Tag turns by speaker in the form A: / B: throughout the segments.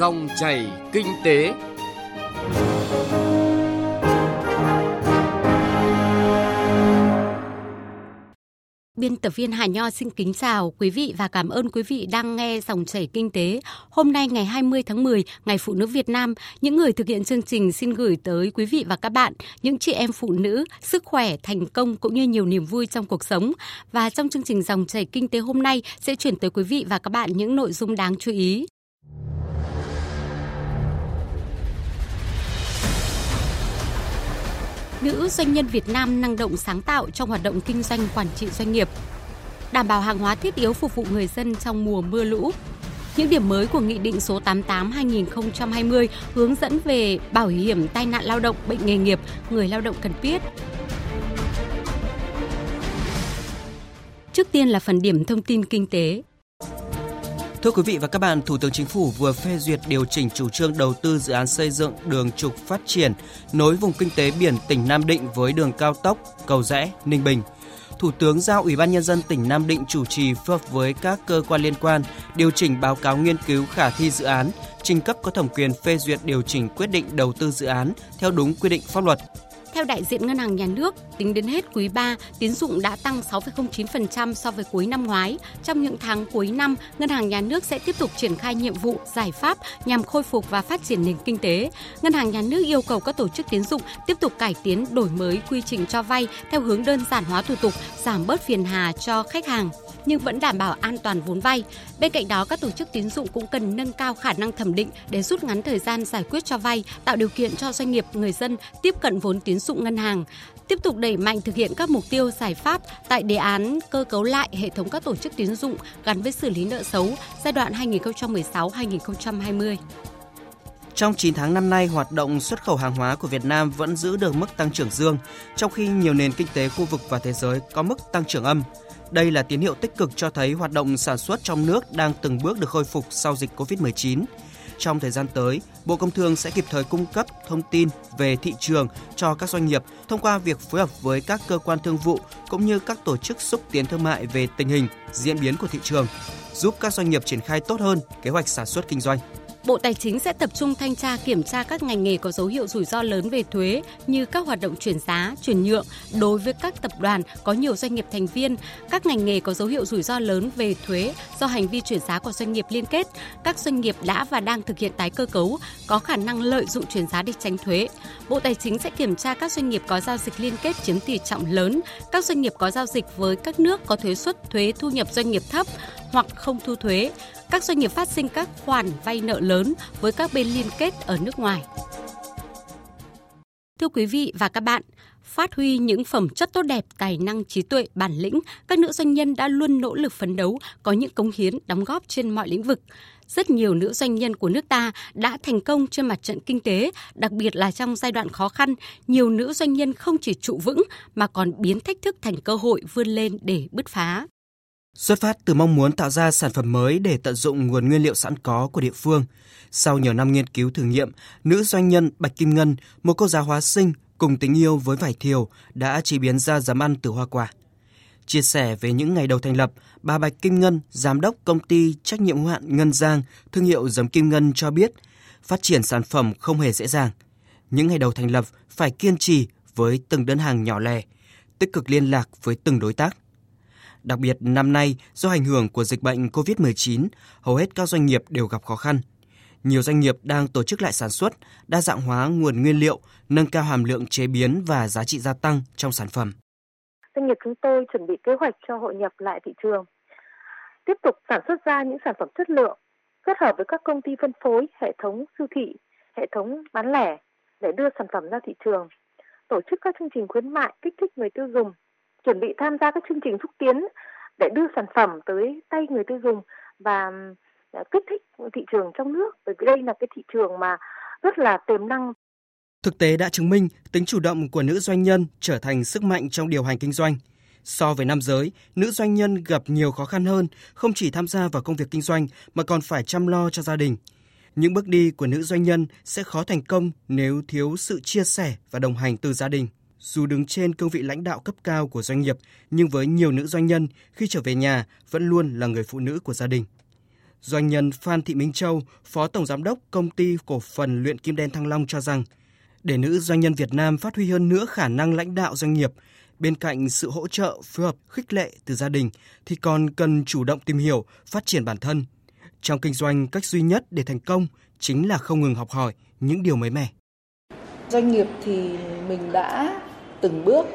A: Dòng chảy kinh tế.
B: Biên tập viên Hà Nho xin kính chào quý vị và cảm ơn quý vị đang nghe dòng chảy kinh tế. Hôm nay ngày 20 tháng 10, Ngày Phụ nữ Việt Nam, những người thực hiện chương trình xin gửi tới quý vị và các bạn những chị em phụ nữ, sức khỏe, thành công cũng như nhiều niềm vui trong cuộc sống. Và trong chương trình dòng chảy kinh tế hôm nay sẽ chuyển tới quý vị và các bạn những nội dung đáng chú ý. Nữ doanh nhân Việt Nam năng động sáng tạo trong hoạt động kinh doanh quản trị doanh nghiệp. Đảm bảo hàng hóa thiết yếu phục vụ người dân trong mùa mưa lũ. Những điểm mới của Nghị định số 88-2020 hướng dẫn về bảo hiểm tai nạn lao động, bệnh nghề nghiệp, người lao động cần biết. Trước tiên là phần điểm thông tin kinh tế.
C: Thưa quý vị và các bạn, Thủ tướng Chính phủ vừa phê duyệt điều chỉnh chủ trương đầu tư dự án xây dựng đường trục phát triển nối vùng kinh tế biển tỉnh Nam Định với đường cao tốc Cầu Rẽ, Ninh Bình. Thủ tướng giao Ủy ban nhân dân tỉnh Nam Định chủ trì phối hợp với các cơ quan liên quan điều chỉnh báo cáo nghiên cứu khả thi dự án, trình cấp có thẩm quyền phê duyệt điều chỉnh quyết định đầu tư dự án theo đúng quy định pháp luật.
B: Theo đại diện Ngân hàng Nhà nước, tính đến hết quý 3, tín dụng đã tăng 6,09% so với cuối năm ngoái. Trong những tháng cuối năm, Ngân hàng Nhà nước sẽ tiếp tục triển khai nhiệm vụ, giải pháp nhằm khôi phục và phát triển nền kinh tế. Ngân hàng Nhà nước yêu cầu các tổ chức tín dụng tiếp tục cải tiến, đổi mới quy trình cho vay theo hướng đơn giản hóa thủ tục, giảm bớt phiền hà cho khách hàng nhưng vẫn đảm bảo an toàn vốn vay. Bên cạnh đó, các tổ chức tín dụng cũng cần nâng cao khả năng thẩm định để rút ngắn thời gian giải quyết cho vay, tạo điều kiện cho doanh nghiệp, người dân tiếp cận vốn tín dụng ngân hàng tiếp tục đẩy mạnh thực hiện các mục tiêu giải pháp tại đề án cơ cấu lại hệ thống các tổ chức tín dụng gắn với xử lý nợ xấu giai đoạn 2016-2020.
C: Trong 9 tháng năm nay, hoạt động xuất khẩu hàng hóa của Việt Nam vẫn giữ được mức tăng trưởng dương, trong khi nhiều nền kinh tế khu vực và thế giới có mức tăng trưởng âm. Đây là tín hiệu tích cực cho thấy hoạt động sản xuất trong nước đang từng bước được khôi phục sau dịch Covid-19. Trong thời gian tới, Bộ Công Thương sẽ kịp thời cung cấp thông tin về thị trường cho các doanh nghiệp thông qua việc phối hợp với các cơ quan thương vụ cũng như các tổ chức xúc tiến thương mại về tình hình, diễn biến của thị trường, giúp các doanh nghiệp triển khai tốt hơn kế hoạch sản xuất kinh doanh.
B: Bộ Tài chính sẽ tập trung thanh tra kiểm tra các ngành nghề có dấu hiệu rủi ro lớn về thuế như các hoạt động chuyển giá, chuyển nhượng đối với các tập đoàn có nhiều doanh nghiệp thành viên, các ngành nghề có dấu hiệu rủi ro lớn về thuế do hành vi chuyển giá của doanh nghiệp liên kết, các doanh nghiệp đã và đang thực hiện tái cơ cấu có khả năng lợi dụng chuyển giá để tránh thuế. Bộ Tài chính sẽ kiểm tra các doanh nghiệp có giao dịch liên kết chiếm tỷ trọng lớn, các doanh nghiệp có giao dịch với các nước có thuế suất thuế thu nhập doanh nghiệp thấp hoặc không thu thuế, các doanh nghiệp phát sinh các khoản vay nợ lớn với các bên liên kết ở nước ngoài. Thưa quý vị và các bạn, phát huy những phẩm chất tốt đẹp, tài năng, trí tuệ, bản lĩnh, các nữ doanh nhân đã luôn nỗ lực phấn đấu, có những cống hiến, đóng góp trên mọi lĩnh vực. Rất nhiều nữ doanh nhân của nước ta đã thành công trên mặt trận kinh tế, đặc biệt là trong giai đoạn khó khăn, nhiều nữ doanh nhân không chỉ trụ vững mà còn biến thách thức thành cơ hội vươn lên để bứt phá.
C: Xuất phát từ mong muốn tạo ra sản phẩm mới để tận dụng nguồn nguyên liệu sẵn có của địa phương, sau nhiều năm nghiên cứu thử nghiệm, nữ doanh nhân Bạch Kim Ngân, một cô giáo hóa sinh cùng tình yêu với vải thiều đã chế biến ra giấm ăn từ hoa quả. Chia sẻ về những ngày đầu thành lập, bà Bạch Kim Ngân, giám đốc công ty trách nhiệm hữu hạn Ngân Giang, thương hiệu giấm Kim Ngân cho biết, phát triển sản phẩm không hề dễ dàng. Những ngày đầu thành lập phải kiên trì với từng đơn hàng nhỏ lẻ, tích cực liên lạc với từng đối tác. Đặc biệt năm nay, do ảnh hưởng của dịch bệnh COVID-19, hầu hết các doanh nghiệp đều gặp khó khăn. Nhiều doanh nghiệp đang tổ chức lại sản xuất, đa dạng hóa nguồn nguyên liệu, nâng cao hàm lượng chế biến và giá trị gia tăng trong sản phẩm.
D: Doanh nghiệp chúng tôi chuẩn bị kế hoạch cho hội nhập lại thị trường, tiếp tục sản xuất ra những sản phẩm chất lượng, kết hợp với các công ty phân phối, hệ thống siêu thị, hệ thống bán lẻ để đưa sản phẩm ra thị trường, tổ chức các chương trình khuyến mại kích thích người tiêu dùng chuẩn bị tham gia các chương trình xúc tiến để đưa sản phẩm tới tay người tiêu dùng và ờ, kích thích thị trường trong nước bởi vì đây là cái thị trường mà rất là tiềm năng.
C: Thực tế đã chứng minh tính chủ động của nữ doanh nhân trở thành sức mạnh trong điều hành kinh doanh. So với nam giới, nữ doanh nhân gặp nhiều khó khăn hơn, không chỉ tham gia vào công việc kinh doanh mà còn phải chăm lo cho gia đình. Những bước đi của nữ doanh nhân sẽ khó thành công nếu thiếu sự chia sẻ và đồng hành từ gia đình. Dù đứng trên cương vị lãnh đạo cấp cao của doanh nghiệp, nhưng với nhiều nữ doanh nhân, khi trở về nhà vẫn luôn là người phụ nữ của gia đình. Doanh nhân Phan Thị Minh Châu, Phó Tổng Giám đốc Công ty Cổ phần Luyện Kim Đen Thăng Long cho rằng, để nữ doanh nhân Việt Nam phát huy hơn nữa khả năng lãnh đạo doanh nghiệp, bên cạnh sự hỗ trợ, phối hợp, khích lệ từ gia đình, thì còn cần chủ động tìm hiểu, phát triển bản thân. Trong kinh doanh, cách duy nhất để thành công chính là không ngừng học hỏi những điều mới mẻ.
E: Doanh nghiệp thì mình đã từng bước,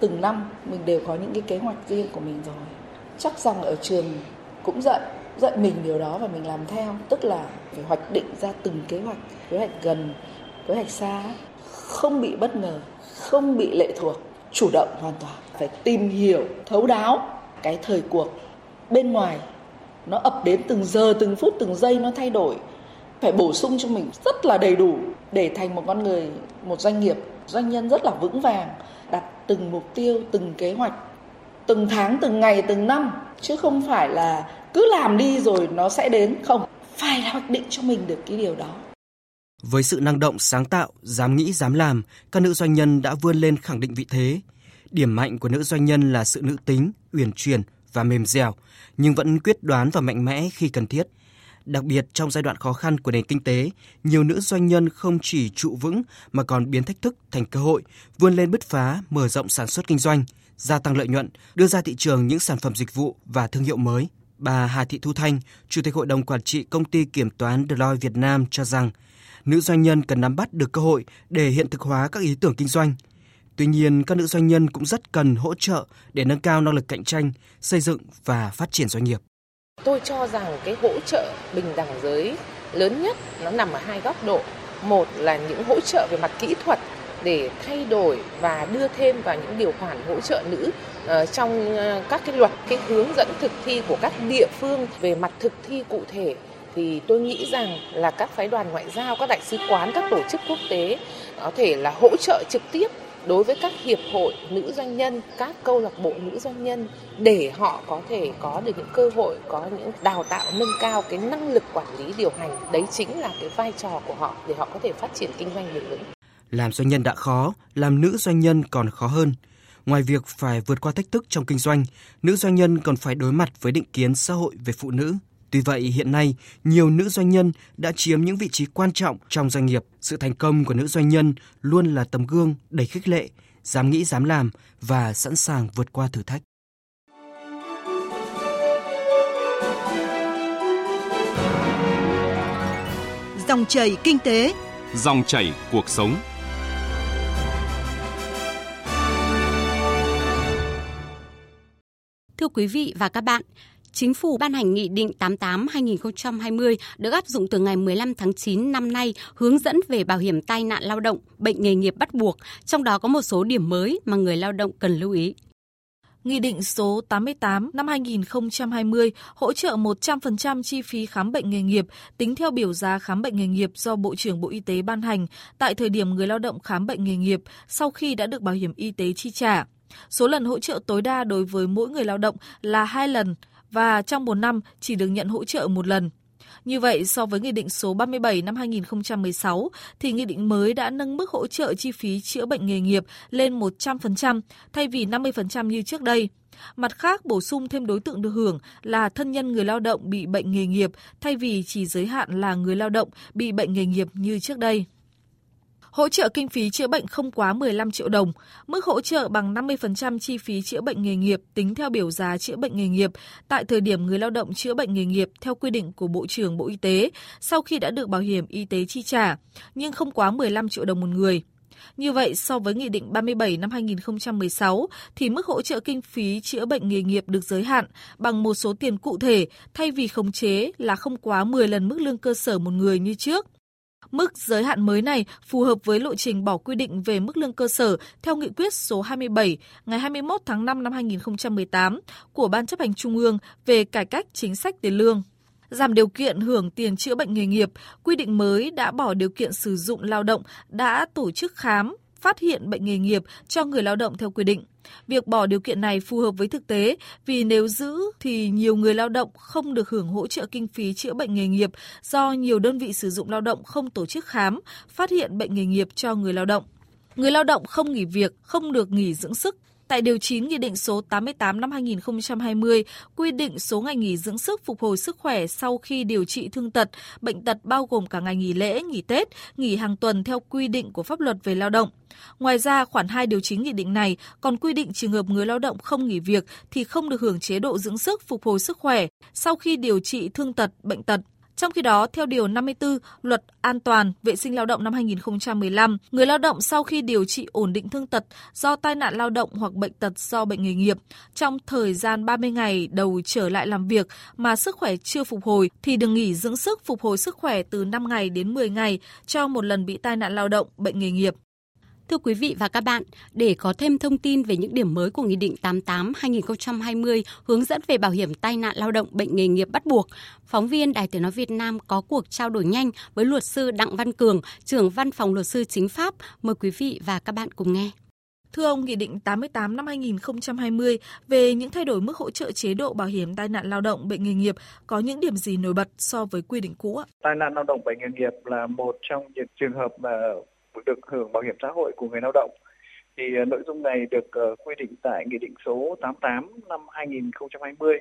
E: từng năm mình đều có những cái kế hoạch riêng của mình rồi. Chắc rằng ở trường cũng dạy dạy mình điều đó và mình làm theo, tức là phải hoạch định ra từng kế hoạch, kế hoạch gần, kế hoạch xa, không bị bất ngờ, không bị lệ thuộc, chủ động hoàn toàn, phải tìm hiểu thấu đáo cái thời cuộc. Bên ngoài nó ập đến từng giờ từng phút từng giây nó thay đổi. Phải bổ sung cho mình rất là đầy đủ để thành một con người một doanh nghiệp doanh nhân rất là vững vàng đặt từng mục tiêu, từng kế hoạch, từng tháng, từng ngày, từng năm. Chứ không phải là cứ làm đi rồi nó sẽ đến. Không, phải hoạch định cho mình được cái điều đó.
C: Với sự năng động, sáng tạo, dám nghĩ, dám làm, các nữ doanh nhân đã vươn lên khẳng định vị thế. Điểm mạnh của nữ doanh nhân là sự nữ tính, uyển chuyển và mềm dẻo, nhưng vẫn quyết đoán và mạnh mẽ khi cần thiết. Đặc biệt trong giai đoạn khó khăn của nền kinh tế, nhiều nữ doanh nhân không chỉ trụ vững mà còn biến thách thức thành cơ hội, vươn lên bứt phá, mở rộng sản xuất kinh doanh, gia tăng lợi nhuận, đưa ra thị trường những sản phẩm dịch vụ và thương hiệu mới. Bà Hà Thị Thu Thanh, Chủ tịch Hội đồng Quản trị Công ty Kiểm toán Deloitte Việt Nam cho rằng, nữ doanh nhân cần nắm bắt được cơ hội để hiện thực hóa các ý tưởng kinh doanh. Tuy nhiên, các nữ doanh nhân cũng rất cần hỗ trợ để nâng cao năng lực cạnh tranh, xây dựng và phát triển doanh nghiệp.
F: Tôi cho rằng cái hỗ trợ bình đẳng giới lớn nhất nó nằm ở hai góc độ. Một là những hỗ trợ về mặt kỹ thuật để thay đổi và đưa thêm vào những điều khoản hỗ trợ nữ uh, trong uh, các cái luật cái hướng dẫn thực thi của các địa phương về mặt thực thi cụ thể thì tôi nghĩ rằng là các phái đoàn ngoại giao, các đại sứ quán, các tổ chức quốc tế có thể là hỗ trợ trực tiếp đối với các hiệp hội nữ doanh nhân, các câu lạc bộ nữ doanh nhân để họ có thể có được những cơ hội, có những đào tạo nâng cao cái năng lực quản lý điều hành. Đấy chính là cái vai trò của họ để họ có thể phát triển kinh doanh bền vững.
C: Làm doanh nhân đã khó, làm nữ doanh nhân còn khó hơn. Ngoài việc phải vượt qua thách thức trong kinh doanh, nữ doanh nhân còn phải đối mặt với định kiến xã hội về phụ nữ. Tuy vậy, hiện nay, nhiều nữ doanh nhân đã chiếm những vị trí quan trọng trong doanh nghiệp. Sự thành công của nữ doanh nhân luôn là tấm gương đầy khích lệ, dám nghĩ dám làm và sẵn sàng vượt qua thử thách.
G: Dòng chảy kinh tế,
A: dòng chảy cuộc sống.
B: Thưa quý vị và các bạn, Chính phủ ban hành Nghị định 88-2020 được áp dụng từ ngày 15 tháng 9 năm nay hướng dẫn về bảo hiểm tai nạn lao động, bệnh nghề nghiệp bắt buộc, trong đó có một số điểm mới mà người lao động cần lưu ý.
H: Nghị định số 88 năm 2020 hỗ trợ 100% chi phí khám bệnh nghề nghiệp tính theo biểu giá khám bệnh nghề nghiệp do Bộ trưởng Bộ Y tế ban hành tại thời điểm người lao động khám bệnh nghề nghiệp sau khi đã được bảo hiểm y tế chi trả. Số lần hỗ trợ tối đa đối với mỗi người lao động là hai lần, và trong một năm chỉ được nhận hỗ trợ một lần. Như vậy, so với Nghị định số 37 năm 2016, thì Nghị định mới đã nâng mức hỗ trợ chi phí chữa bệnh nghề nghiệp lên 100% thay vì 50% như trước đây. Mặt khác, bổ sung thêm đối tượng được hưởng là thân nhân người lao động bị bệnh nghề nghiệp thay vì chỉ giới hạn là người lao động bị bệnh nghề nghiệp như trước đây. Hỗ trợ kinh phí chữa bệnh không quá 15 triệu đồng, mức hỗ trợ bằng 50% chi phí chữa bệnh nghề nghiệp tính theo biểu giá chữa bệnh nghề nghiệp tại thời điểm người lao động chữa bệnh nghề nghiệp theo quy định của Bộ trưởng Bộ Y tế sau khi đã được bảo hiểm y tế chi trả, nhưng không quá 15 triệu đồng một người. Như vậy, so với Nghị định 37 năm 2016, thì mức hỗ trợ kinh phí chữa bệnh nghề nghiệp được giới hạn bằng một số tiền cụ thể thay vì khống chế là không quá 10 lần mức lương cơ sở một người như trước. Mức giới hạn mới này phù hợp với lộ trình bỏ quy định về mức lương cơ sở theo nghị quyết số 27 ngày 21 tháng 5 năm 2018 của Ban chấp hành Trung ương về cải cách chính sách tiền lương. Giảm điều kiện hưởng tiền chữa bệnh nghề nghiệp, quy định mới đã bỏ điều kiện sử dụng lao động đã tổ chức khám, phát hiện bệnh nghề nghiệp cho người lao động theo quy định. Việc bỏ điều kiện này phù hợp với thực tế vì nếu giữ thì nhiều người lao động không được hưởng hỗ trợ kinh phí chữa bệnh nghề nghiệp do nhiều đơn vị sử dụng lao động không tổ chức khám, phát hiện bệnh nghề nghiệp cho người lao động. Người lao động không nghỉ việc, không được nghỉ dưỡng sức, Tại điều 9 Nghị định số 88 năm 2020 quy định số ngày nghỉ dưỡng sức phục hồi sức khỏe sau khi điều trị thương tật, bệnh tật bao gồm cả ngày nghỉ lễ, nghỉ Tết, nghỉ hàng tuần theo quy định của pháp luật về lao động. Ngoài ra, khoản 2 điều 9 nghị định này còn quy định trường hợp người lao động không nghỉ việc thì không được hưởng chế độ dưỡng sức phục hồi sức khỏe sau khi điều trị thương tật, bệnh tật. Trong khi đó, theo Điều 54 Luật An toàn Vệ sinh Lao động năm 2015, người lao động sau khi điều trị ổn định thương tật do tai nạn lao động hoặc bệnh tật do bệnh nghề nghiệp trong thời gian 30 ngày đầu trở lại làm việc mà sức khỏe chưa phục hồi thì được nghỉ dưỡng sức phục hồi sức khỏe từ 5 ngày đến 10 ngày cho một lần bị tai nạn lao động, bệnh nghề nghiệp.
B: Thưa quý vị và các bạn, để có thêm thông tin về những điểm mới của Nghị định 88-2020 hướng dẫn về bảo hiểm tai nạn lao động bệnh nghề nghiệp bắt buộc, phóng viên Đài Tiếng Nói Việt Nam có cuộc trao đổi nhanh với luật sư Đặng Văn Cường, trưởng văn phòng luật sư chính pháp. Mời quý vị và các bạn cùng nghe.
H: Thưa ông, Nghị định 88 năm 2020 về những thay đổi mức hỗ trợ chế độ bảo hiểm tai nạn lao động bệnh nghề nghiệp có những điểm gì nổi bật so với quy định cũ ạ?
I: Tai nạn lao động bệnh nghề nghiệp là một trong những trường hợp mà được hưởng bảo hiểm xã hội của người lao động. Thì ờ, nội dung này được ờ, quy định tại Nghị định số 88 năm 2020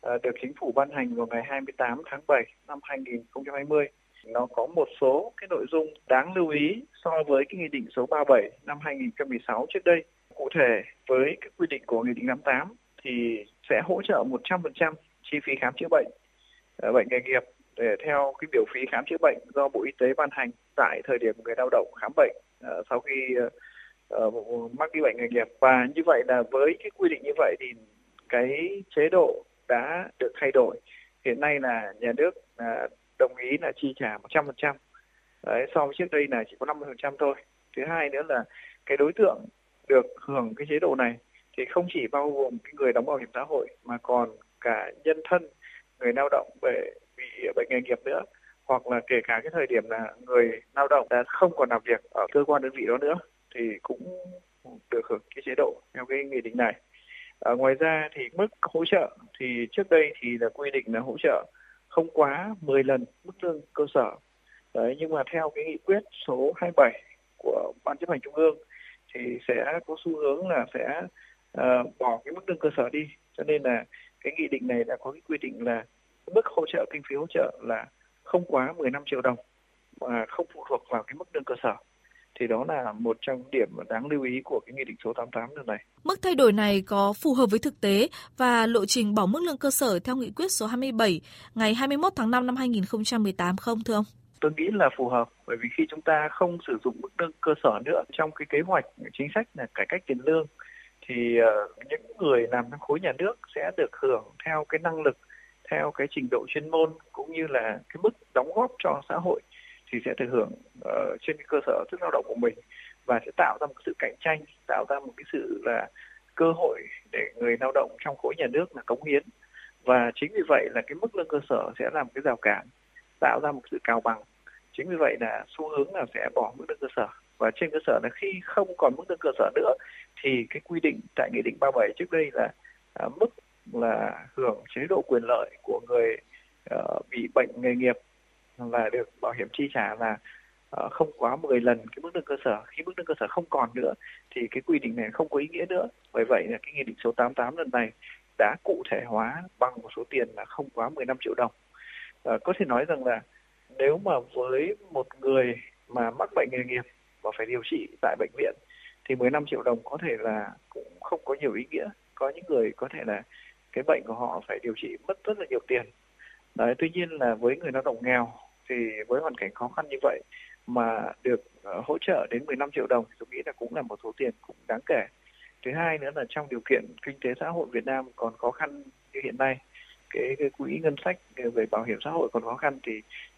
I: ờ, được Chính phủ ban hành vào ngày 28 tháng 7 năm 2020. Nó có một số cái nội dung đáng lưu ý so với cái Nghị định số 37 năm 2016 trước đây. Cụ thể với cái quy định của Nghị định 88 thì sẽ hỗ trợ 100% chi phí khám chữa bệnh, bệnh nghề nghiệp để theo cái biểu phí khám chữa bệnh do Bộ Y tế ban hành tại thời điểm người lao động khám bệnh uh, sau khi uh, mắc cái bệnh nghề nghiệp. Và như vậy là với cái quy định như vậy thì cái chế độ đã được thay đổi. Hiện nay là nhà nước uh, đồng ý là chi trả 100% Đấy, so với trước đây là chỉ có 50% thôi. Thứ hai nữa là cái đối tượng được hưởng cái chế độ này thì không chỉ bao gồm cái người đóng bảo hiểm xã hội mà còn cả nhân thân người lao động về bị bệnh nghề nghiệp nữa hoặc là kể cả cái thời điểm là người lao động đã không còn làm việc ở cơ quan đơn vị đó nữa thì cũng được hưởng cái chế độ theo cái nghị định này. À, ngoài ra thì mức hỗ trợ thì trước đây thì là quy định là hỗ trợ không quá 10 lần mức lương cơ sở. Đấy, nhưng mà theo cái nghị quyết số 27 của Ban chấp hành Trung ương thì sẽ có xu hướng là sẽ uh, bỏ cái mức lương cơ sở đi. Cho nên là cái nghị định này đã có cái quy định là mức hỗ trợ kinh phí hỗ trợ là không quá 15 triệu đồng và không phụ thuộc vào cái mức lương cơ sở thì đó là một trong điểm đáng lưu ý của cái nghị định số 88 lần này.
H: Mức thay đổi này có phù hợp với thực tế và lộ trình bỏ mức lương cơ sở theo nghị quyết số 27 ngày 21 tháng 5 năm 2018 không thưa ông?
I: Tôi nghĩ là phù hợp bởi vì khi chúng ta không sử dụng mức lương cơ sở nữa trong cái kế hoạch chính sách là cải cách tiền lương thì uh, những người làm trong khối nhà nước sẽ được hưởng theo cái năng lực theo cái trình độ chuyên môn cũng như là cái mức đóng góp cho xã hội thì sẽ được hưởng uh, trên cái cơ sở sức lao động của mình và sẽ tạo ra một sự cạnh tranh, tạo ra một cái sự là cơ hội để người lao động trong khối nhà nước là cống hiến. Và chính vì vậy là cái mức lương cơ sở sẽ là một cái rào cản tạo ra một sự cào bằng. Chính vì vậy là xu hướng là sẽ bỏ mức lương cơ sở. Và trên cơ sở là khi không còn mức lương cơ sở nữa thì cái quy định tại nghị định 37 trước đây là uh, mức là hưởng chế độ quyền lợi của người uh, bị bệnh nghề nghiệp là được bảo hiểm chi trả là uh, không quá 10 lần cái mức lương cơ sở. Khi mức lương cơ sở không còn nữa thì cái quy định này không có ý nghĩa nữa. Bởi vậy là cái nghị định số 88 lần này đã cụ thể hóa bằng một số tiền là không quá 15 triệu đồng. Uh, có thể nói rằng là nếu mà với một người mà mắc bệnh nghề nghiệp và phải điều trị tại bệnh viện thì 15 triệu đồng có thể là cũng không có nhiều ý nghĩa. Có những người có thể là cái bệnh của họ phải điều trị mất rất là nhiều tiền. Đấy tuy nhiên là với người lao động nghèo thì với hoàn cảnh khó khăn như vậy mà được uh, hỗ trợ đến 15 triệu đồng thì tôi nghĩ là cũng là một số tiền cũng đáng kể. Thứ hai nữa là trong điều kiện kinh tế xã hội Việt Nam còn khó khăn như hiện nay cái, cái quỹ ngân sách về bảo hiểm xã hội còn khó khăn thì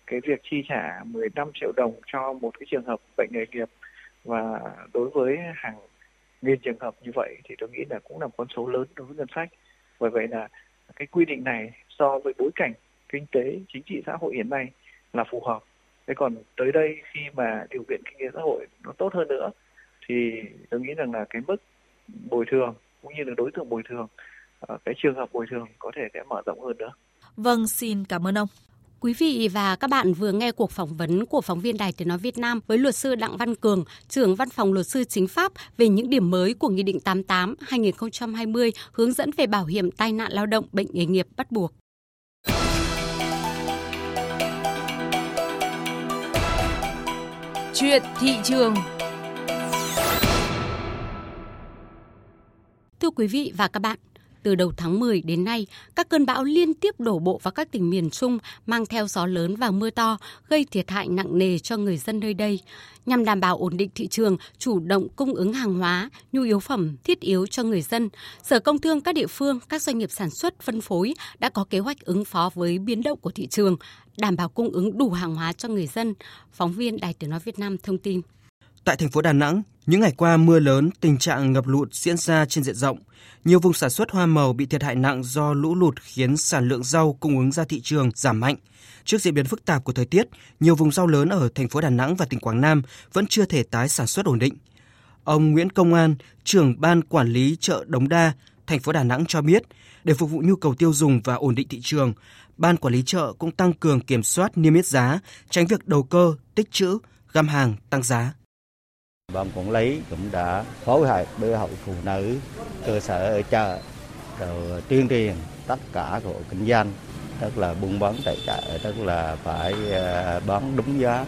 I: cái việc chi trả 15 triệu đồng cho một cái trường hợp bệnh nghề nghiệp và đối với hàng nghìn trường hợp như vậy thì tôi nghĩ là cũng là một con số lớn đối với ngân sách bởi vậy là cái quy định này so với bối cảnh kinh tế, chính trị, xã hội hiện nay là phù hợp. Thế còn tới đây khi mà điều kiện kinh tế xã hội nó tốt hơn nữa, thì tôi nghĩ rằng là cái mức bồi thường cũng như là đối tượng bồi thường ờ, cái trường hợp bồi thường có thể sẽ mở rộng hơn nữa.
H: Vâng xin cảm ơn ông.
B: Quý vị và các bạn vừa nghe cuộc phỏng vấn của phóng viên Đài Tiếng Nói Việt Nam với luật sư Đặng Văn Cường, trưởng văn phòng luật sư chính pháp về những điểm mới của Nghị định 88-2020 hướng dẫn về bảo hiểm tai nạn lao động bệnh nghề nghiệp bắt buộc.
H: Chuyện thị trường
B: Thưa quý vị và các bạn, từ đầu tháng 10 đến nay, các cơn bão liên tiếp đổ bộ vào các tỉnh miền Trung mang theo gió lớn và mưa to, gây thiệt hại nặng nề cho người dân nơi đây. Nhằm đảm bảo ổn định thị trường, chủ động cung ứng hàng hóa, nhu yếu phẩm thiết yếu cho người dân, Sở Công Thương các địa phương, các doanh nghiệp sản xuất, phân phối đã có kế hoạch ứng phó với biến động của thị trường, đảm bảo cung ứng đủ hàng hóa cho người dân. Phóng viên Đài Tiếng Nói Việt Nam thông tin.
C: Tại thành phố Đà Nẵng, những ngày qua mưa lớn, tình trạng ngập lụt diễn ra trên diện rộng. Nhiều vùng sản xuất hoa màu bị thiệt hại nặng do lũ lụt khiến sản lượng rau cung ứng ra thị trường giảm mạnh. Trước diễn biến phức tạp của thời tiết, nhiều vùng rau lớn ở thành phố Đà Nẵng và tỉnh Quảng Nam vẫn chưa thể tái sản xuất ổn định. Ông Nguyễn Công An, trưởng ban quản lý chợ Đống Đa, thành phố Đà Nẵng cho biết, để phục vụ nhu cầu tiêu dùng và ổn định thị trường, ban quản lý chợ cũng tăng cường kiểm soát niêm yết giá, tránh việc đầu cơ, tích trữ, găm hàng tăng giá.
J: Ban quản lý cũng đã phối hợp với hội phụ nữ cơ sở ở chợ rồi tuyên truyền tất cả hộ kinh doanh tức là buôn bán tại chợ tức là phải ờ, bán đúng giá.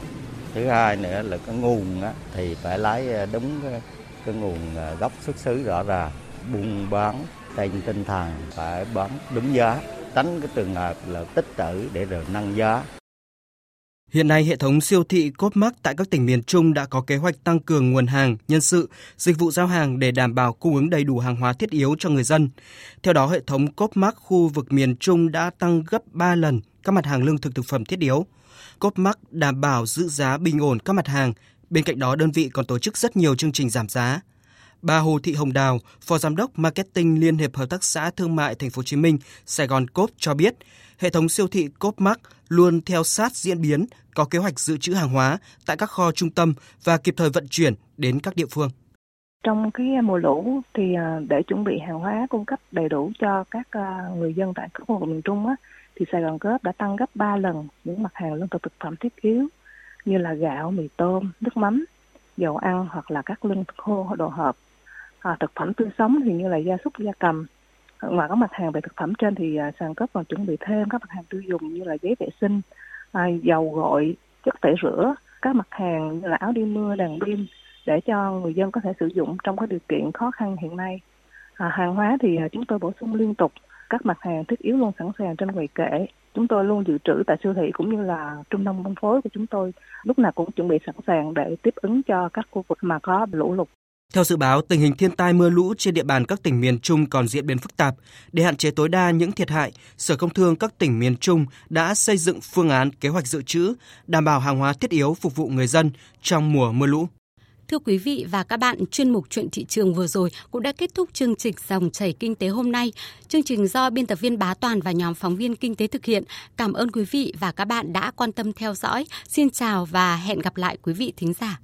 J: Thứ hai nữa là cái nguồn á, thì phải lấy ờ, đúng cái, cái nguồn ờ, gốc xuất xứ rõ ràng buôn bán trên tinh thần phải bán đúng giá tránh cái trường hợp là tích trữ để rồi nâng giá.
C: Hiện nay, hệ thống siêu thị Copmark tại các tỉnh miền Trung đã có kế hoạch tăng cường nguồn hàng, nhân sự, dịch vụ giao hàng để đảm bảo cung ứng đầy đủ hàng hóa thiết yếu cho người dân. Theo đó, hệ thống Copmark khu vực miền Trung đã tăng gấp 3 lần các mặt hàng lương thực thực phẩm thiết yếu. Copmark đảm bảo giữ giá bình ổn các mặt hàng. Bên cạnh đó, đơn vị còn tổ chức rất nhiều chương trình giảm giá. Bà Hồ Thị Hồng Đào, Phó Giám đốc Marketing Liên hiệp Hợp tác xã Thương mại Thành phố Hồ Chí Minh, Sài Gòn Cốp cho biết, hệ thống siêu thị Copmark luôn theo sát diễn biến, có kế hoạch dự trữ hàng hóa tại các kho trung tâm và kịp thời vận chuyển đến các địa phương.
D: Trong cái mùa lũ thì à, để chuẩn bị hàng hóa cung cấp đầy đủ cho các à, người dân tại các khu vực miền Trung á, thì Sài Gòn Cốp đã tăng gấp 3 lần những mặt hàng lương thực thực phẩm thiết yếu như là gạo, mì tôm, nước mắm, dầu ăn hoặc là các lương thực khô đồ hộp. À, thực phẩm tươi sống thì như là gia súc, gia cầm. Ờ, ngoài các mặt hàng về thực phẩm trên thì à, sàn cấp còn chuẩn bị thêm các mặt hàng tiêu dùng như là giấy vệ sinh, à, dầu gội, chất tẩy rửa, các mặt hàng như là áo đi mưa, đèn pin để cho người dân có thể sử dụng trong các điều kiện khó khăn hiện nay. À, hàng hóa thì à, chúng tôi bổ sung liên tục các mặt hàng thiết yếu luôn sẵn sàng trên quầy kệ. Chúng tôi luôn dự trữ tại siêu thị cũng như là trung tâm phân phối của chúng tôi lúc nào cũng chuẩn bị sẵn sàng để tiếp ứng cho các khu vực mà có lũ lụt.
C: Theo dự báo, tình hình thiên tai mưa lũ trên địa bàn các tỉnh miền Trung còn diễn biến phức tạp. Để hạn chế tối đa những thiệt hại, Sở Công Thương các tỉnh miền Trung đã xây dựng phương án kế hoạch dự trữ, đảm bảo hàng hóa thiết yếu phục vụ người dân trong mùa mưa lũ.
B: Thưa quý vị và các bạn, chuyên mục chuyện thị trường vừa rồi cũng đã kết thúc chương trình dòng chảy kinh tế hôm nay. Chương trình do biên tập viên Bá Toàn và nhóm phóng viên kinh tế thực hiện. Cảm ơn quý vị và các bạn đã quan tâm theo dõi. Xin chào và hẹn gặp lại quý vị thính giả.